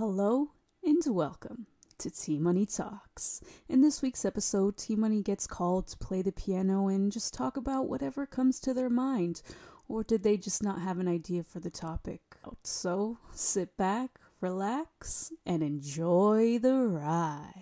Hello and welcome to T Money Talks. In this week's episode, T Money gets called to play the piano and just talk about whatever comes to their mind. Or did they just not have an idea for the topic? So sit back, relax, and enjoy the ride.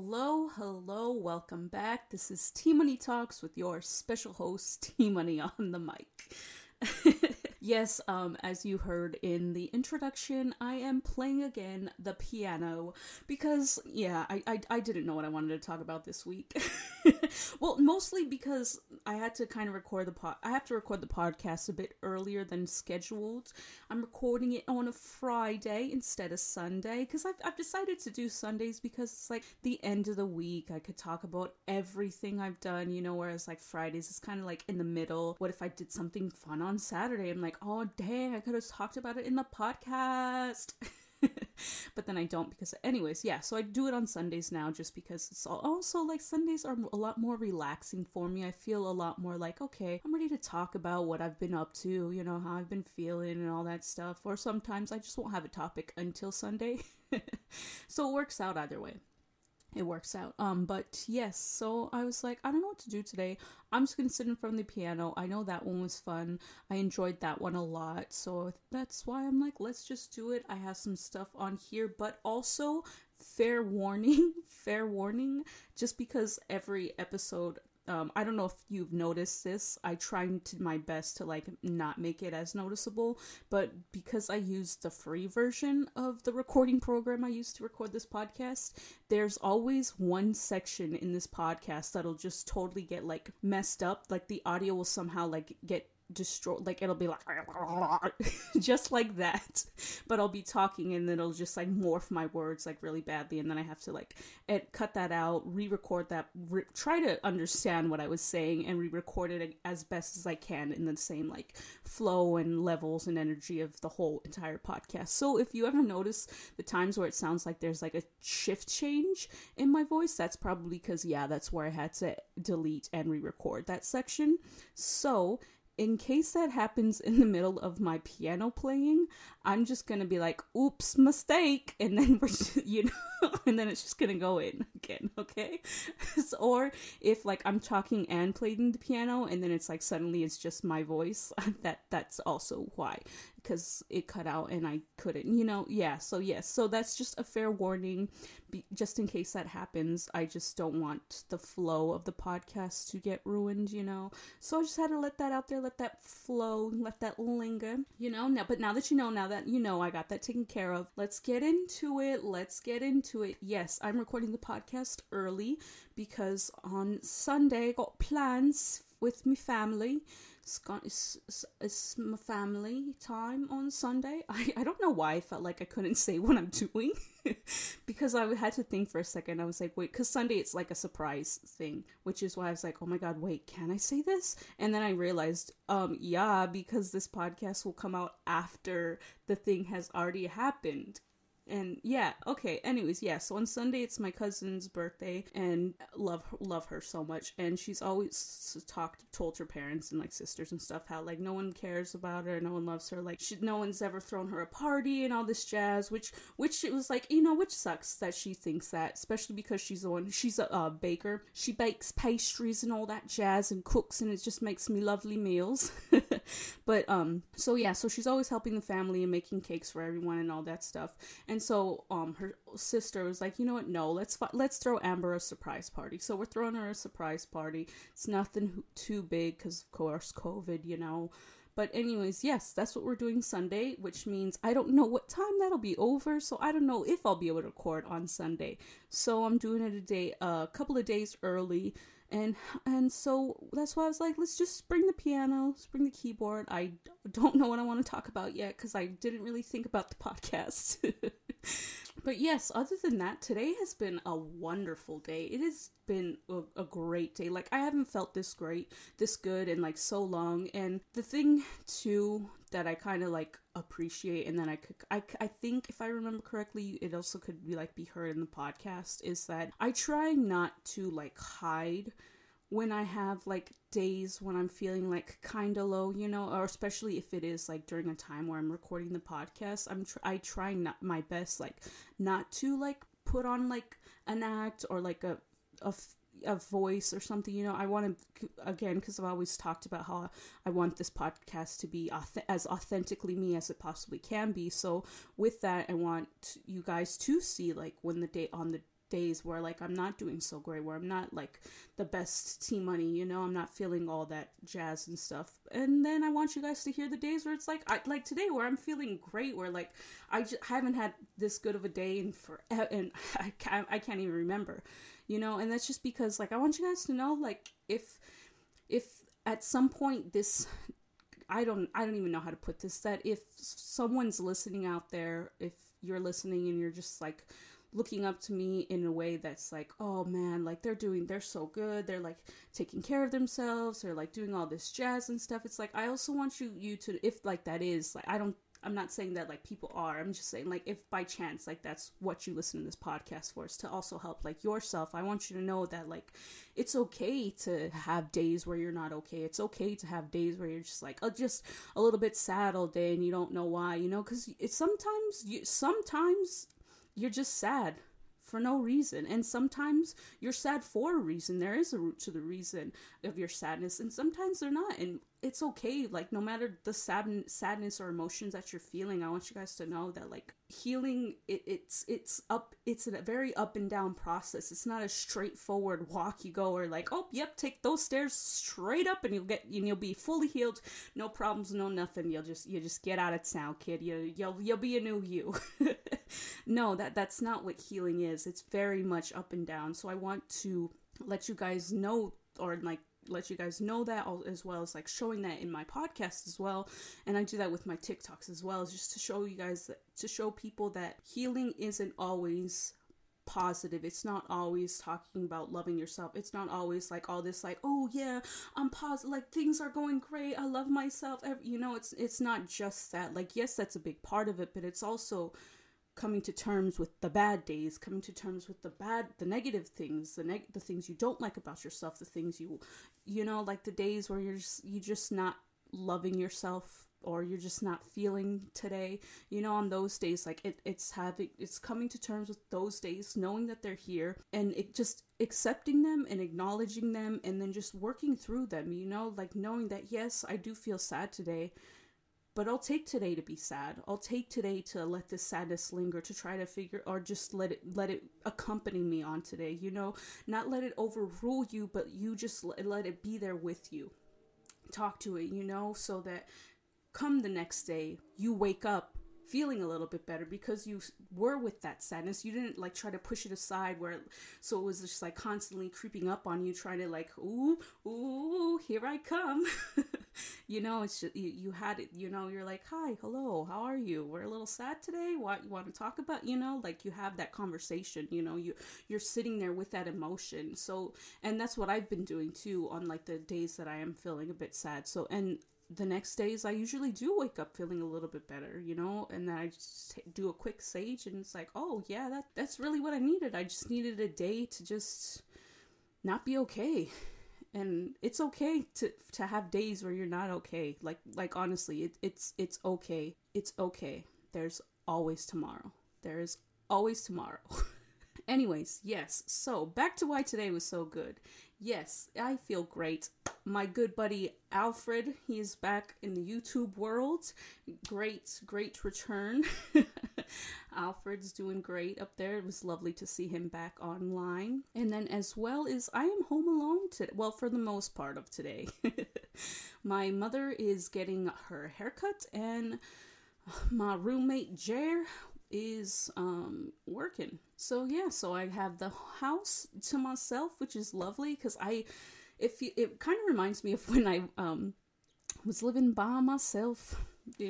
Hello, hello, welcome back. This is T Money Talks with your special host, T Money on the mic. yes, um, as you heard in the introduction, I am playing again the piano because, yeah, I, I, I didn't know what I wanted to talk about this week. well, mostly because I had to kind of record the pod. I have to record the podcast a bit earlier than scheduled. I'm recording it on a Friday instead of Sunday because I've, I've decided to do Sundays because it's like the end of the week. I could talk about everything I've done, you know, whereas like Fridays is kind of like in the middle. What if I did something fun on Saturday? I'm like, oh, dang, I could have talked about it in the podcast. but then I don't because, anyways, yeah. So I do it on Sundays now just because it's also like Sundays are a lot more relaxing for me. I feel a lot more like, okay, I'm ready to talk about what I've been up to, you know, how I've been feeling and all that stuff. Or sometimes I just won't have a topic until Sunday. so it works out either way it works out. Um, but yes, so I was like, I don't know what to do today. I'm just gonna sit in front of the piano. I know that one was fun. I enjoyed that one a lot. So that's why I'm like, let's just do it. I have some stuff on here, but also fair warning, fair warning, just because every episode um, I don't know if you've noticed this. I try to my best to like not make it as noticeable, but because I use the free version of the recording program I use to record this podcast, there's always one section in this podcast that'll just totally get like messed up. Like the audio will somehow like get destroy like it'll be like just like that. But i'll be talking and it'll just like morph my words like really badly. And then i have to like ed- cut that out re-record that re- try to understand what i was saying and re-record it as best as i can in the same like flow and levels and energy of the whole entire podcast. So if you ever notice the times where it sounds like there's like a shift change in my voice that's probably because yeah that's where i had to delete and re-record that section. So in case that happens in the middle of my piano playing, I'm just gonna be like, "Oops, mistake," and then we're, just, you know, and then it's just gonna go in again, okay? so, or if like I'm talking and playing the piano, and then it's like suddenly it's just my voice, that that's also why because it cut out and I couldn't, you know, yeah. So yes, so that's just a fair warning, be, just in case that happens. I just don't want the flow of the podcast to get ruined, you know. So I just had to let that out there, let that flow, let that linger, you know. Now, but now that you know, now that you know, I got that taken care of. Let's get into it. Let's get into it. Yes, I'm recording the podcast early because on Sunday I got plans with my family it's, it's, it's my family time on Sunday. I, I don't know why I felt like I couldn't say what I'm doing because I had to think for a second. I was like, wait, because Sunday it's like a surprise thing, which is why I was like, oh my god, wait, can I say this? And then I realized, um, yeah, because this podcast will come out after the thing has already happened and yeah okay anyways yeah so on sunday it's my cousin's birthday and love love her so much and she's always talked told her parents and like sisters and stuff how like no one cares about her no one loves her like she, no one's ever thrown her a party and all this jazz which which it was like you know which sucks that she thinks that especially because she's the one she's a baker. She bakes pastries and all that jazz and cooks and it just makes me lovely meals. But um so yeah so she's always helping the family and making cakes for everyone and all that stuff. And and so um her sister was like, "You know what? No, let's let's throw Amber a surprise party." So we're throwing her a surprise party. It's nothing too big cuz of course COVID, you know. But anyways, yes, that's what we're doing Sunday, which means I don't know what time that'll be over, so I don't know if I'll be able to record on Sunday. So I'm doing it a day a uh, couple of days early and and so that's why I was like, let's just bring the piano, let's bring the keyboard. I don't know what I want to talk about yet because I didn't really think about the podcast. But yes, other than that, today has been a wonderful day. It has been a, a, great day. Like I haven't felt this great, this good in like so long. And the thing too that I kind of like appreciate and then I could I, I think if I remember correctly it also could be like be heard in the podcast is that I try not to like hide when I have like days when I'm feeling like kind of low, you know, or especially if it is like during a time where I'm recording the podcast, I'm tr- I try not my best like not to like put on like an act or like a a a voice or something you know i want to again because i've always talked about how i want this podcast to be auth- as authentically me as it possibly can be so with that i want you guys to see like when the day on the days where like I'm not doing so great, where I'm not like the best T Money, you know, I'm not feeling all that jazz and stuff. And then I want you guys to hear the days where it's like I like today where I'm feeling great, where like I just haven't had this good of a day in for and I can't, I can't even remember you know and that's just because like i want you guys to know like if if at some point this i don't i don't even know how to put this that if someone's listening out there if you're listening and you're just like looking up to me in a way that's like oh man like they're doing they're so good they're like taking care of themselves they're like doing all this jazz and stuff it's like i also want you you to if like that is like i don't I'm not saying that like people are. I'm just saying like if by chance like that's what you listen to this podcast for is to also help like yourself. I want you to know that like it's okay to have days where you're not okay. It's okay to have days where you're just like oh, just a little bit sad all day and you don't know why, you know, it's sometimes you sometimes you're just sad for no reason. And sometimes you're sad for a reason. There is a root to the reason of your sadness, and sometimes they're not. And it's okay like no matter the sad- sadness or emotions that you're feeling i want you guys to know that like healing it, it's it's up it's a very up and down process. It's not a straightforward walk you go or like oh yep take those stairs straight up and you'll get and you'll be fully healed. No problems no nothing. You'll just you just get out of town kid. You you'll you'll be a new you. No that that's not what healing is. It's very much up and down. So i want to let you guys know or like let you guys know that as well as like showing that in my podcast as well. And i do that with my tiktoks as well just to show you guys to show people that healing isn't always positive. It's not always talking about loving yourself. It's not always like all this like oh yeah i'm positive like things are going great. I love myself. You know it's it's not just that. Like yes that's a big part of it but it's also coming to terms with the bad days, coming to terms with the bad, the negative things, the neg- the things you don't like about yourself, the things you, you know, like the days where you're just you're just not loving yourself or you're just not feeling today. You know on those days like it, it's having it's coming to terms with those days knowing that they're here and it just accepting them and acknowledging them and then just working through them you know like knowing that yes i do feel sad today but I'll take today to be sad. I'll take today to let this sadness linger to try to figure or just let it let it accompany me on today, you know, not let it overrule you, but you just let, let it be there with you. Talk to it, you know, so that come the next day, you wake up feeling a little bit better because you were with that sadness. You didn't like try to push it aside where so it was just like constantly creeping up on you, trying to like, ooh, ooh, here I come. you know, it's just you, you had it, you know, you're like, hi, hello, how are you? We're a little sad today. What you want to talk about? You know, like you have that conversation, you know, you you're sitting there with that emotion. So and that's what I've been doing too on like the days that I am feeling a bit sad. So and the next days I usually do wake up feeling a little bit better, you know, and then I just do a quick sage and it's like, oh yeah, that that's really what I needed. I just needed a day to just not be okay. And it's okay to to have days where you're not okay. Like like honestly, it, it's it's okay. It's okay. There's always tomorrow. There is always tomorrow. Anyways, yes. So, back to why today was so good. Yes, I feel great. My good buddy Alfred, he is back in the YouTube world. Great, great return. Alfred's doing great up there. It was lovely to see him back online. And then, as well as I am home alone today. Well, for the most part of today. my mother is getting her haircut, and my roommate Jer is um working. So yeah, so I have the house to myself, which is lovely because I it it kind of reminds me of when I um was living by myself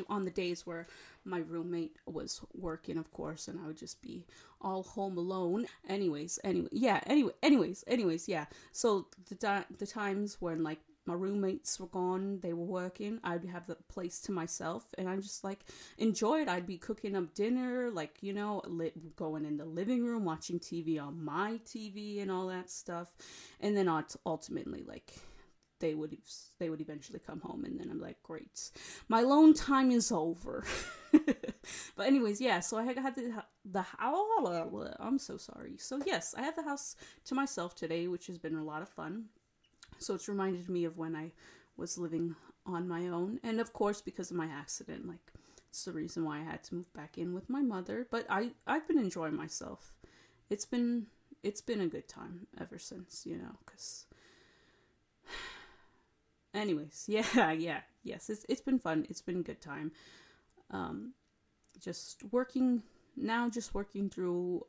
on the days where my roommate was working of course and i would just be all home alone anyways anyway yeah anyway anyways anyways yeah so the the times when like my roommates were gone, they were working, I'd have the place to myself and I just like enjoyed. I'd be cooking up dinner, like, you know, li- going in the living room, watching TV on my TV and all that stuff. And then ultimately, like, they would they would eventually come home and then I'm like great my alone time is over but anyways yeah so I had the the house oh, I'm so sorry so yes I have the house to myself today which has been a lot of fun so it's reminded me of when I was living on my own and of course because of my accident like it's the reason why I had to move back in with my mother but I I've been enjoying myself it's been it's been a good time ever since you know because anyways, yeah, yeah, yes, it's it's been fun. It's been a good time. Um, just working now, just working through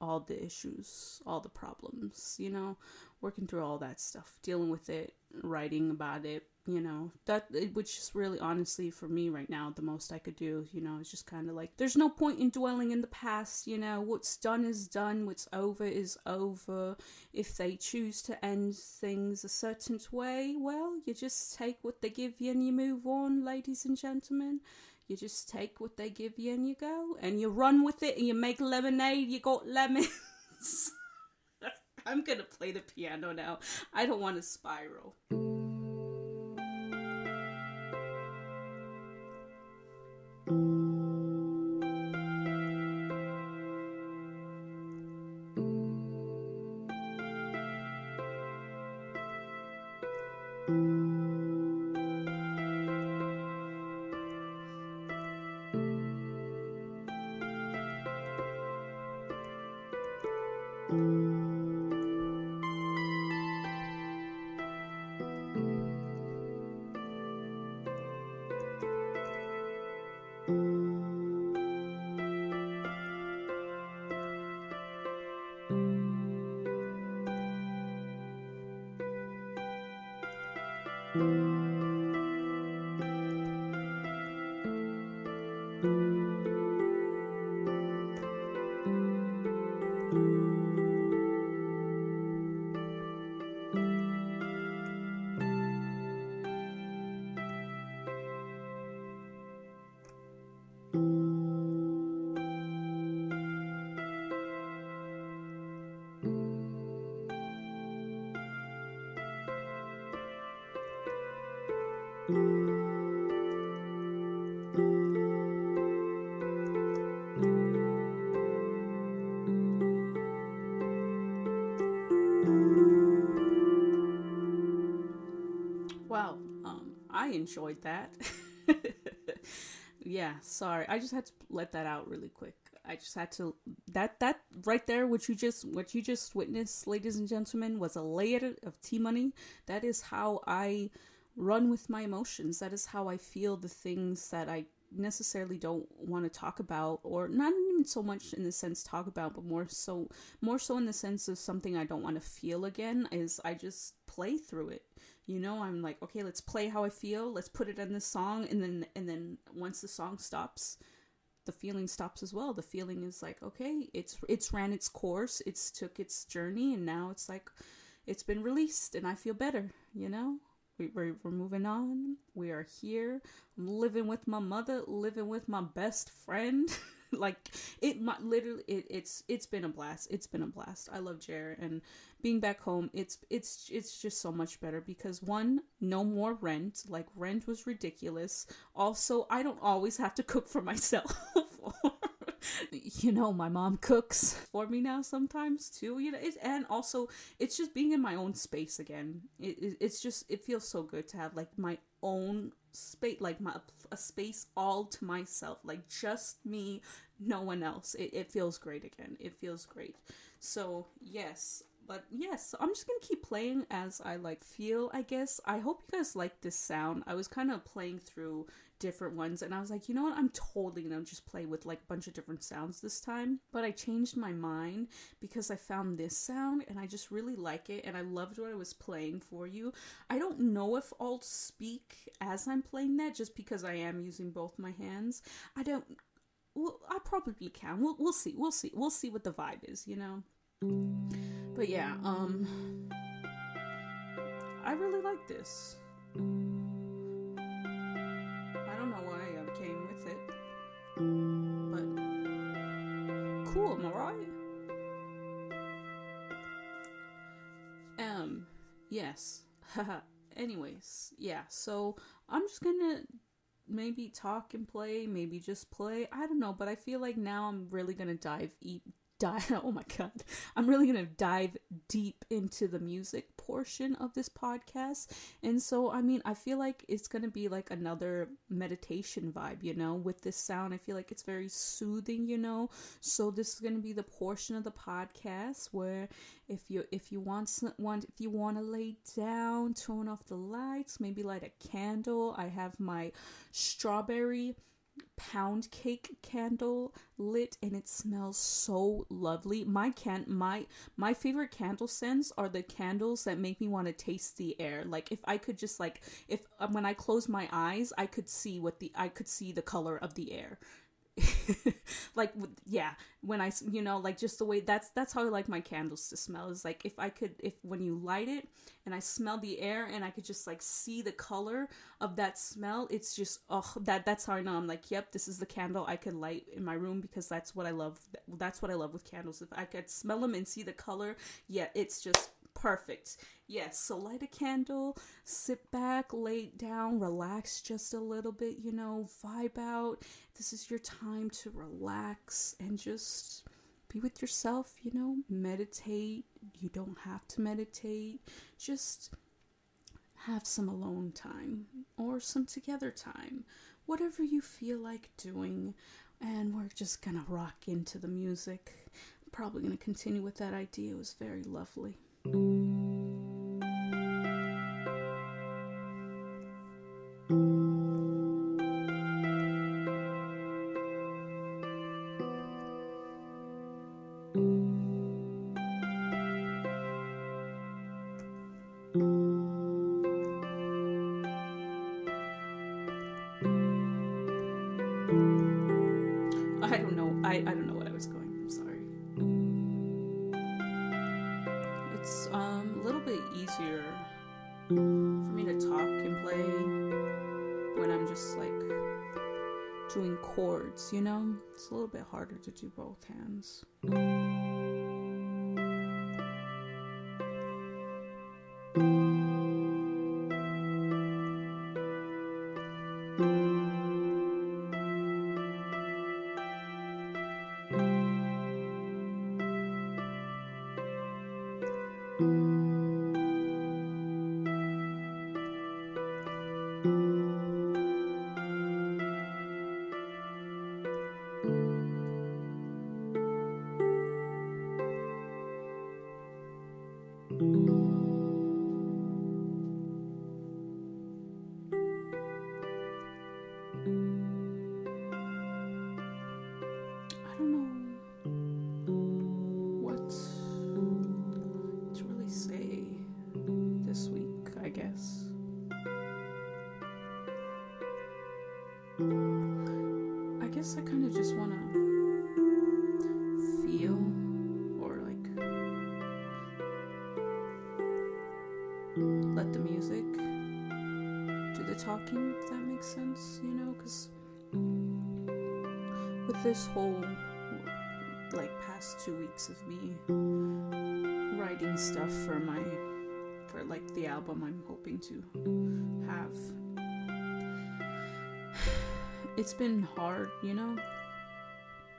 all the issues, all the problems, you know, working through all that stuff, dealing with it, writing about it, you know that which is really honestly for me right now the most i could do you know it's just kind of like there's no point in dwelling in the past you know what's done is done what's over is over. If they choose to end things a certain way well you just take what they give you and you move on ladies and gentlemen. You just take what they give you and you go and you run with it and you make lemonade you got lemons i'm gonna play the piano now. I don't want to spiral mm. Enjoyed that. yeah, sorry. I just had to let that out really quick. I just had to that that right there what you just what you just witnessed ladies and gentlemen was a layer of T money. That is how I run with my emotions. That is how I feel the things that I necessarily don't want to talk about or not even so much in the sense talk about but more so more so in the sense of something I don't want to feel again is I just play through it you know i'm like okay let's play how i feel let's put it in this song and then and then once the song stops the feeling stops as well. The feeling is like okay it's it's ran its course it's took its journey and now it's like it's been released and i feel better you know? We, we're, we're moving on. We are here. I'm living with my mother living with my best friend like it literally it, it's it's been a blast. It's been a blast. I love jared and being back home it's it's it's just so much better because one no more rent. Like rent was ridiculous. Also i don't always have to cook for myself. You know my mom cooks for me now sometimes too you know and also it's just being in my own space again. It, it, it's just it feels so good to have like my own space like my a space all to myself like just me no one else. It, it feels great again. It feels great so yes but yes i'm just gonna keep playing as i like feel i guess i hope you guys like this sound i was kind of playing through different ones and i was like you know what i'm totally gonna just play with like a bunch of different sounds this time but i changed my mind because i found this sound and i just really like it and i loved what i was playing for you i don't know if i'll speak as i'm playing that just because i am using both my hands i don't well, I probably can. We'll we'll see. We'll see. We'll see what the vibe is, you know. But yeah, um I really like this. I don't know why I came with it, but cool, am I right? Um, yes. Anyways, yeah, so I'm just gonna maybe talk and play, maybe just play. I don't know, but I feel like now I'm really gonna dive eat dive oh my god. I'm really gonna dive deep into the music portion of this podcast. And so i mean i feel like it's gonna be like another meditation vibe you know with this sound. I feel like it's very soothing you know. So this is gonna be the portion of the podcast where if you if you want want if you want to lay down turn off the lights maybe light a candle. I have my strawberry pound cake candle lit and it smells so lovely. My can my my favorite candle scents are the candles that make me want to taste the air. Like if i could just like if um, when i close my eyes i could see what the i could see the color of the air like yeah when i you know like just the way that's that's how i like my candles to smell is like if i could if when you light it and i smell the air and i could just like see the color of that smell it's just oh that that's how i know i'm like yep this is the candle i could light in my room because that's what i love that's what i love with candles. If i could smell them and see the color yeah it's just perfect. Yes, so light a candle, sit back, lay down, relax just a little bit, you know, vibe out. This is your time to relax and just be with yourself, you know, meditate. You don't have to meditate. Just have some alone time or some together time, whatever you feel like doing. And we're just gonna rock into the music. Probably gonna continue with that idea. It was very lovely. I you know? It's a little bit harder to do both hands. I kind of just want to feel or like let the music do the talking, if that makes sense, you know? Because with this whole like past two weeks of me writing stuff for my for like the album I'm hoping to have it's been hard you know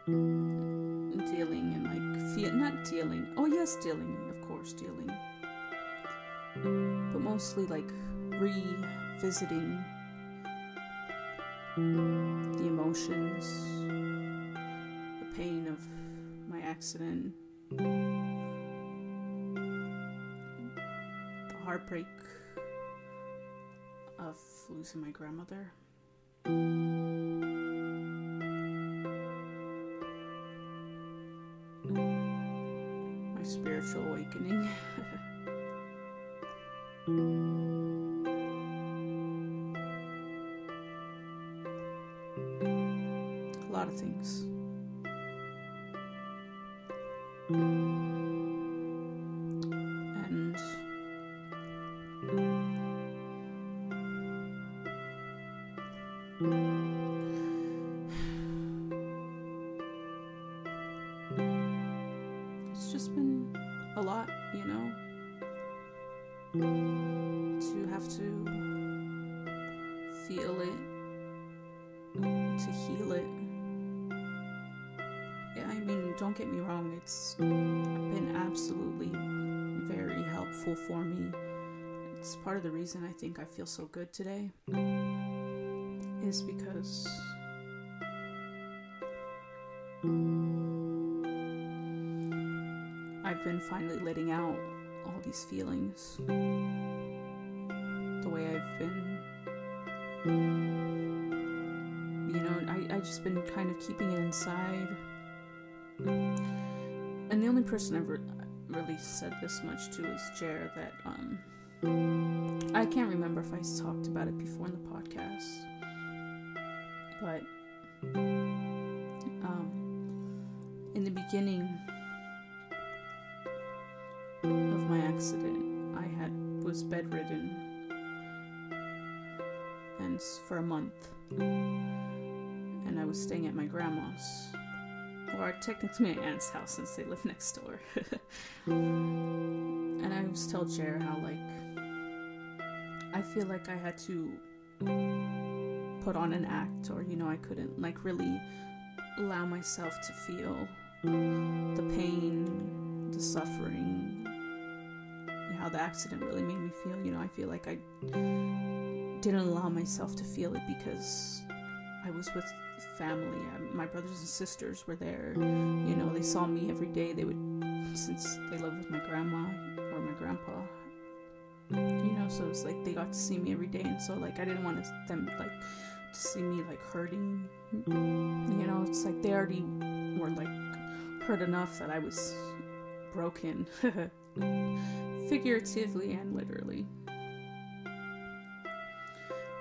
dealing and like feel not dealing oh yes dealing of course dealing but mostly like revisiting the emotions the pain of my accident, the heartbreak of losing my grandmother. My spiritual awakening. think I feel so good today, is because I've been finally letting out all these feelings. The way I've been, you know, I, I just been kind of keeping it inside. And the only person I've re- really said this much to is Jer that, um, I can't remember if I talked about it before in the podcast, but, um, in the beginning, of my accident, I had was bedridden and for a month, and I was staying at my grandma's, or technically my aunt's house since they live next door. and I was tell Jer how like I feel like I had to put on an act, or you know, I couldn't like really allow myself to feel the pain, the suffering, how the accident really made me feel. You know, I feel like I didn't allow myself to feel it because I was with family. I, my brothers and sisters were there. You know, they saw me every day. They would, since they lived with my grandma or my grandpa. You know, so it's like they got to see me every day, and so like I didn't want them like to see me like hurting. You know, it's like they already were like hurt enough that I was broken. figuratively and literally.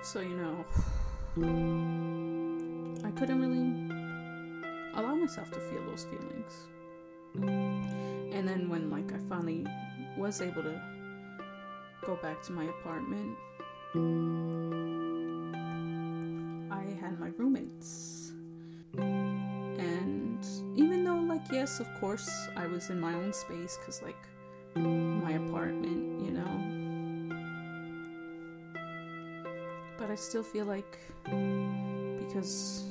So, you know, I couldn't really allow myself to feel those feelings. And then when like I finally was able to go back to my apartment, I had my roommates. And even though like yes, of course, I was in my own space cuz like my apartment, you know. But I still feel like because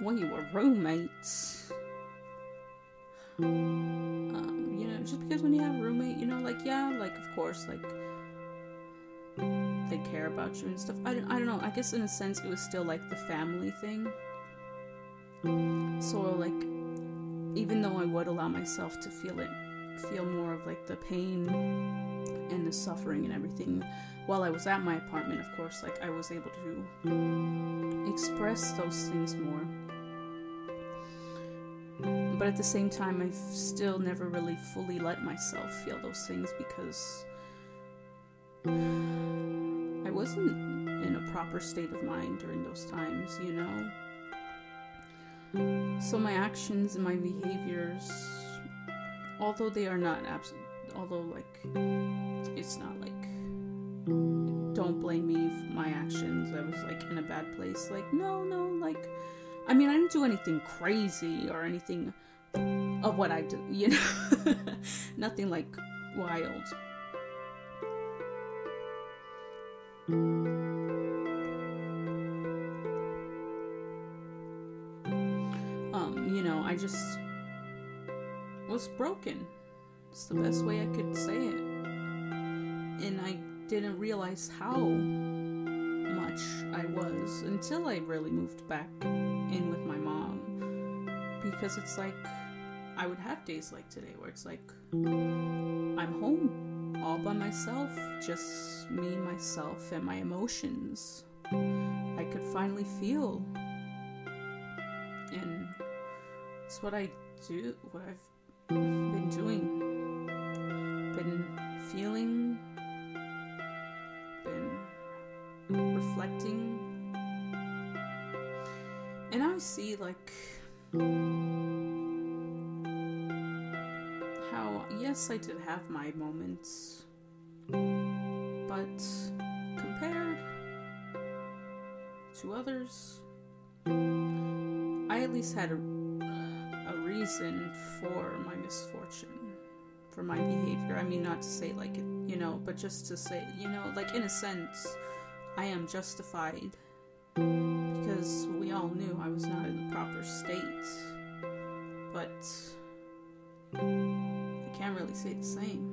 when you were roommates, just because when you have a roommate, you know, like yeah, like of course, like they care about you and stuff. I don't, I don't know. I guess in a sense, it was still like the family thing. So like even though I would allow myself to feel it, feel more of like the pain and the suffering and everything while I was at my apartment, of course, like I was able to express those things more. But at the same time, I've still never really fully let myself feel those things because I wasn't in a proper state of mind during those times, you know? So my actions and my behaviors, although they are not absolute, although like it's not like don't blame me for my actions. I was like in a bad place. Like no, no, like I mean I didn't do anything crazy or anything of what I did, you know, nothing like wild. Um, you know, I just was broken. It's the best way I could say it. And I didn't realize how I was until I really moved back in with my mom. Because it's like, I would have days like today where it's like, I'm home all by myself, just me, myself, and my emotions. I could finally feel. And it's what I do, what I've been doing. Been feeling, reflecting. And I see, like, how, yes, I did have my moments, but compared to others, I at least had a reason for my misfortune, for my behavior. I mean, not to say like you know, but just to say, you know, like in a sense, I am justified because we all knew I was not in the proper state. But I can't really say the same.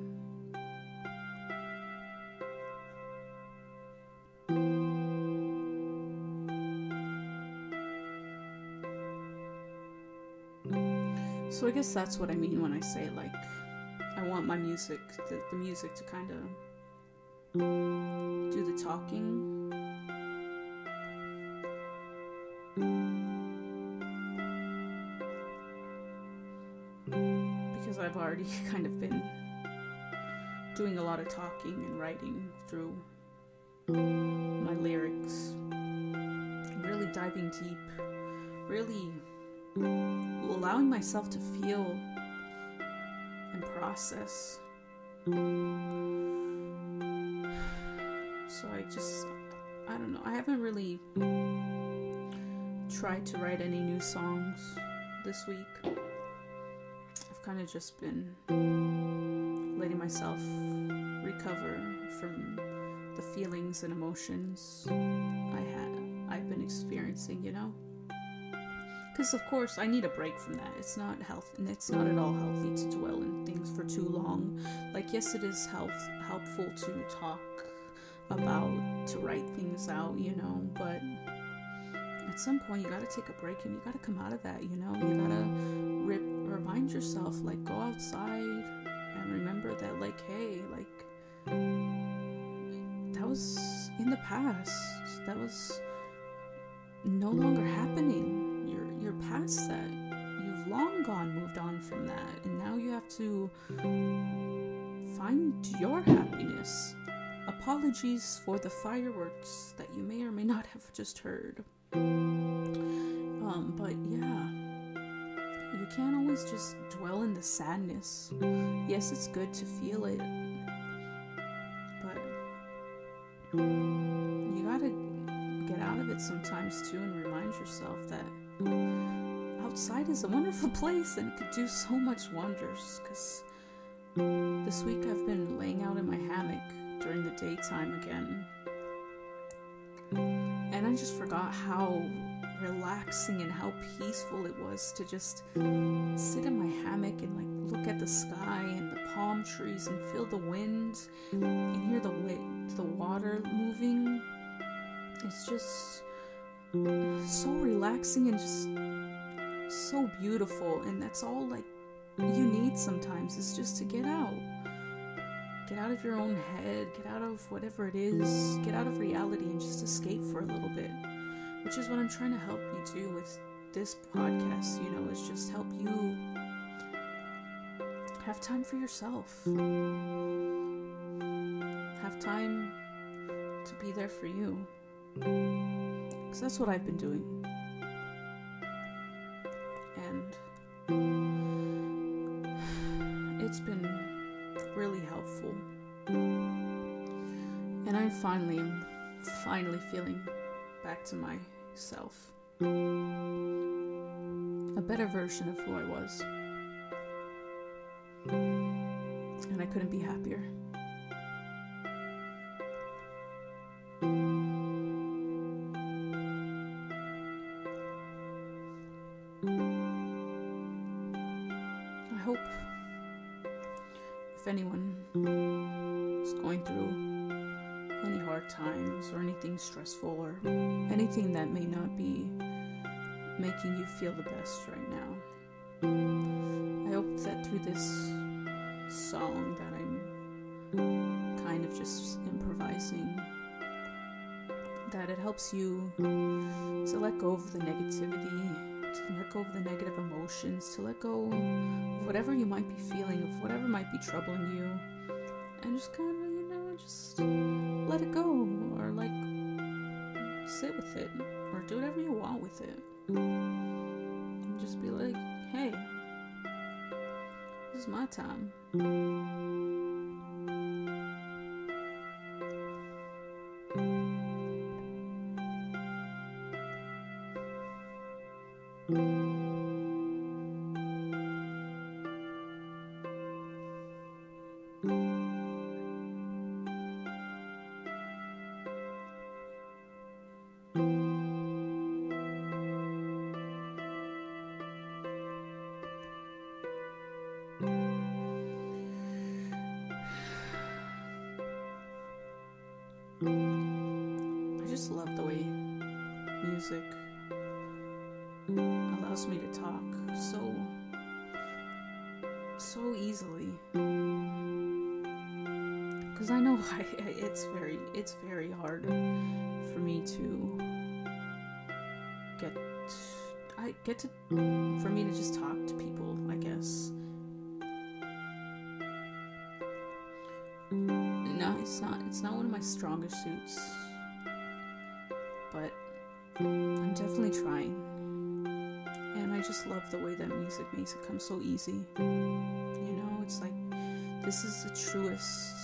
So I guess that's what I mean when I say like I want my music, the, the music to kind of do the talking. Already kind of been doing a lot of talking and writing through my lyrics, really diving deep, really allowing myself to feel and process. So I just, I don't know, I haven't really tried to write any new songs this week. Kind of just been letting myself recover from the feelings and emotions I had I've been experiencing, you know? Because of course I need a break from that. It's not health and it's not at all healthy to dwell in things for too long. Like yes it is health helpful to talk about to write things out, you know, but at some point you gotta take a break and you gotta come out of that, you know? You gotta rip, remind yourself, like, go outside and remember that, like, hey, like, that was in the past. That was no longer happening. You're, you're past that. You've long gone moved on from that. And now you have to find your happiness. Apologies for the fireworks that you may or may not have just heard. Um, but yeah, you can't always just dwell in the sadness. Yes, it's good to feel it, but you gotta get out of it sometimes too and remind yourself that outside is a wonderful place and it could do so much wonders. Because this week I've been laying out in my hammock during the daytime again. And I just forgot how relaxing and how peaceful it was to just sit in my hammock and like look at the sky and the palm trees and feel the wind and hear the the water moving. It's just so relaxing and just so beautiful and that's all like you need sometimes is just to get out. Get out of your own head, get out of whatever it is, get out of reality and just escape for a little bit. Which is what I'm trying to help you do with this podcast, you know, is just help you have time for yourself. Have time to be there for you. Because that's what I've been doing. And it's been really helpful. And I'm finally, finally feeling back to myself. A better version of who I was. And I couldn't be happier. Is my time. Get to for me to just talk to people I guess no it's not it's not one of my strongest suits but I'm definitely trying and I just love the way that music makes it come so easy you know it's like this is the truest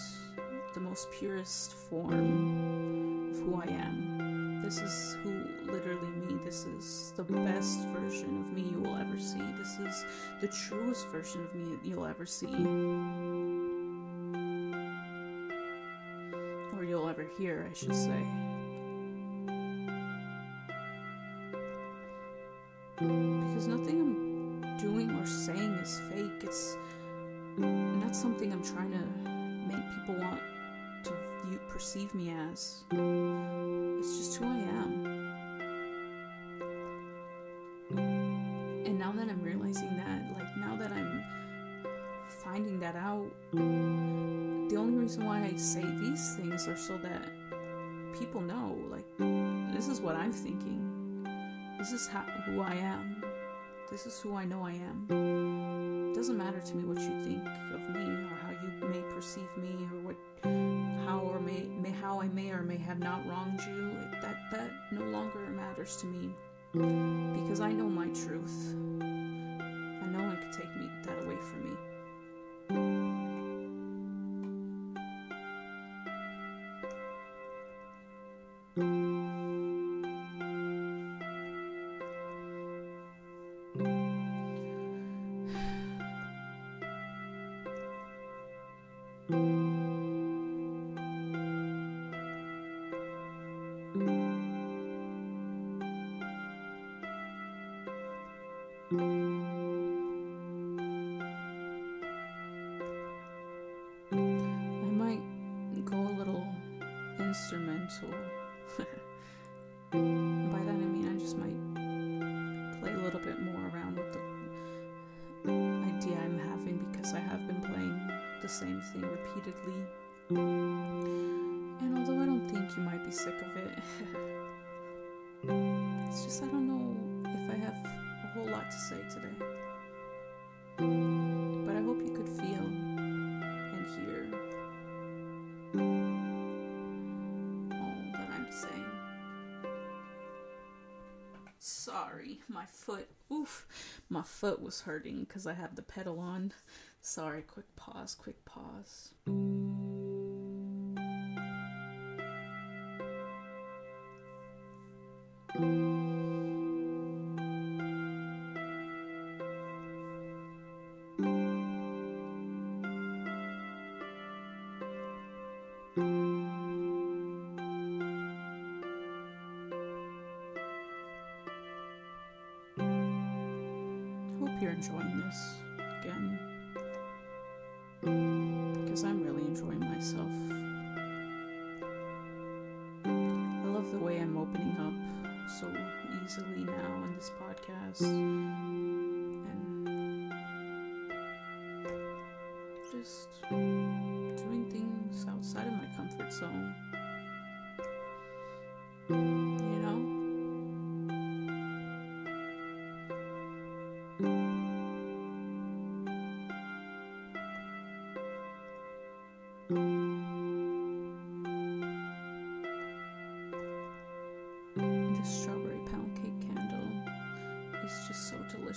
the most purest form of who I am. This is who literally. This is the best version of me you will ever see. This is the truest version of me you'll ever see. Or you'll ever hear, I should say. Because nothing I'm doing or saying is fake. It's not something I'm trying to make people want to perceive me as. It's just who I am. So that people know, like, this is what I'm thinking. This is how, who I am. This is who I know I am. It doesn't matter to me what you think of me or how you may perceive me or what how or may, may how I may or may have not wronged you. That that no longer matters to me because I know my truth. And no one can take me that away from me. I repeatedly. And although I don't think you might be sick of it, it's just I don't know if I have a whole lot to say today. But I hope you could feel and hear all that I'm saying. Sorry, my foot. Oof, my foot was hurting because I have the pedal on. Sorry, quick pause, quick pause. Hope you're enjoying this again. Easily now in this podcast. And just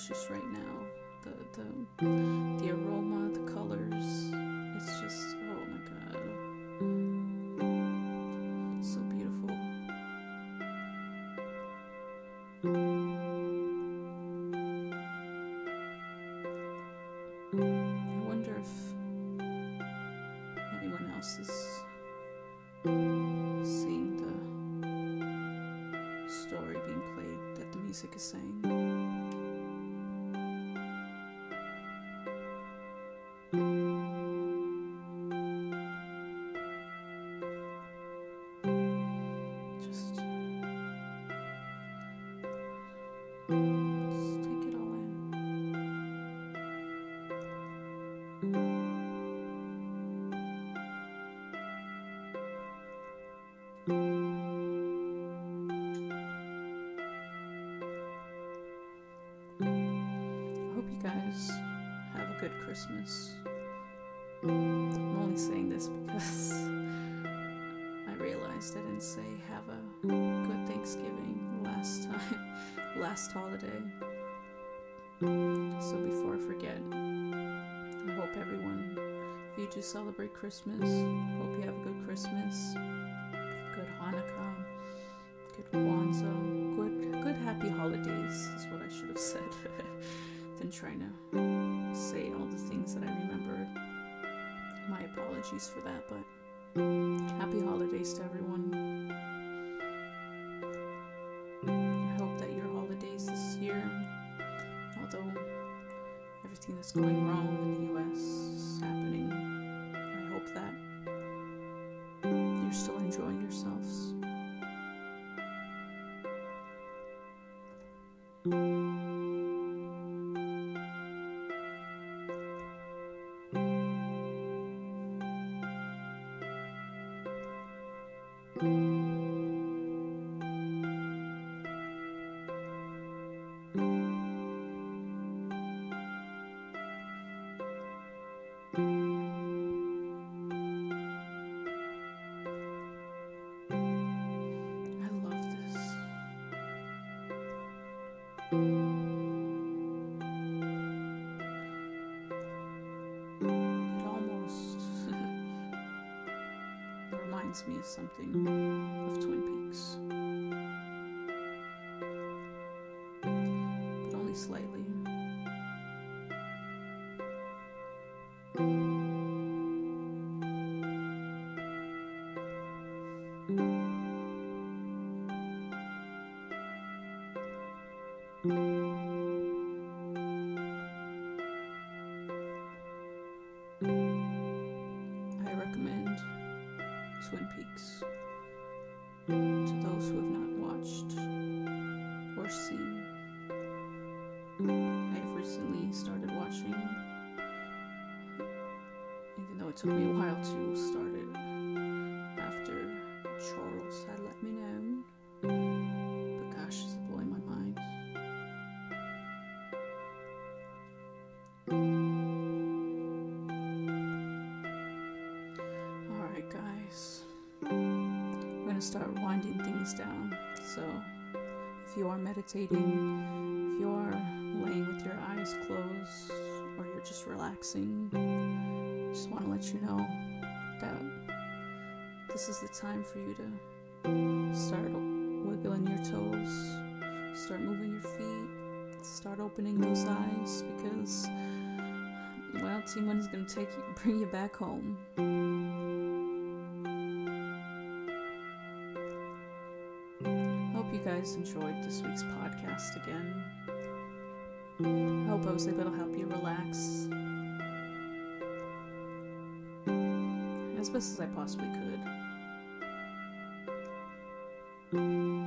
delicious right now. The the the aroma, the colors, it's just oh my god. So beautiful. I wonder if anyone else is seeing the story being played that the music is saying. If you celebrate Christmas, hope you have a good Christmas, good Hanukkah, good Kwanzaa, good good happy holidays is what I should have said. than trying to say all the things that I remember. My apologies for that, but happy holidays to everyone. I hope that your holidays this year, although everything that's going wrong me something of Twin Peaks. But only slightly. Peaks to those who have not watched or seen. I have recently started watching, even though it took me a while to meditating, if you are laying with your eyes closed, or you're just relaxing, just want to let you know that this is the time for you to start wiggling your toes, start moving your feet, start opening those eyes because, well, T Money is going to take you, bring you back home. Guys enjoyed this week's podcast again. I hope I was able to help you relax as best as I possibly could.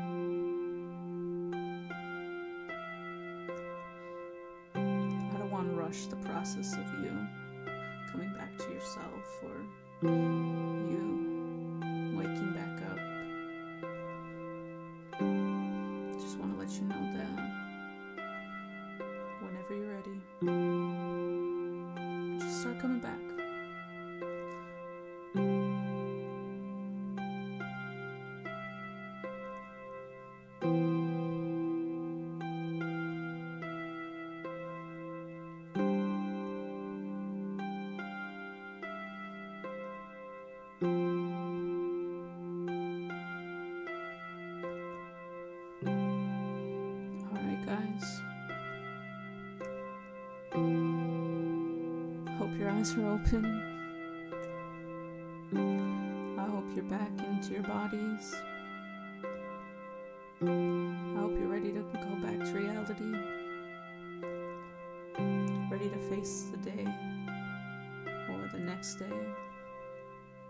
Next day.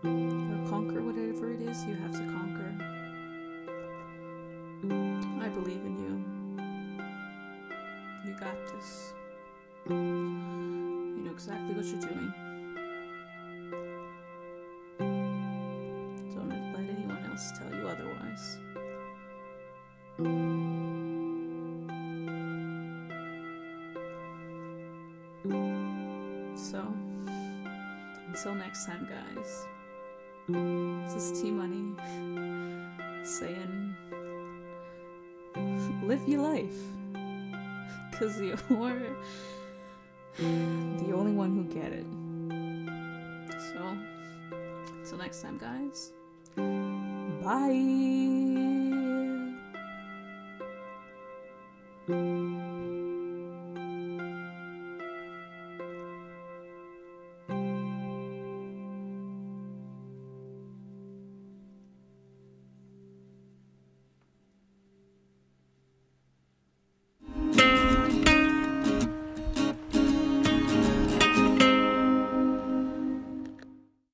Or conquer whatever it is you have to conquer. I believe in you. You got this. You know exactly what you're doing. Time, guys, this is T Money saying, live your life. Because you're the only one who get it. So, until next time, guys. Bye.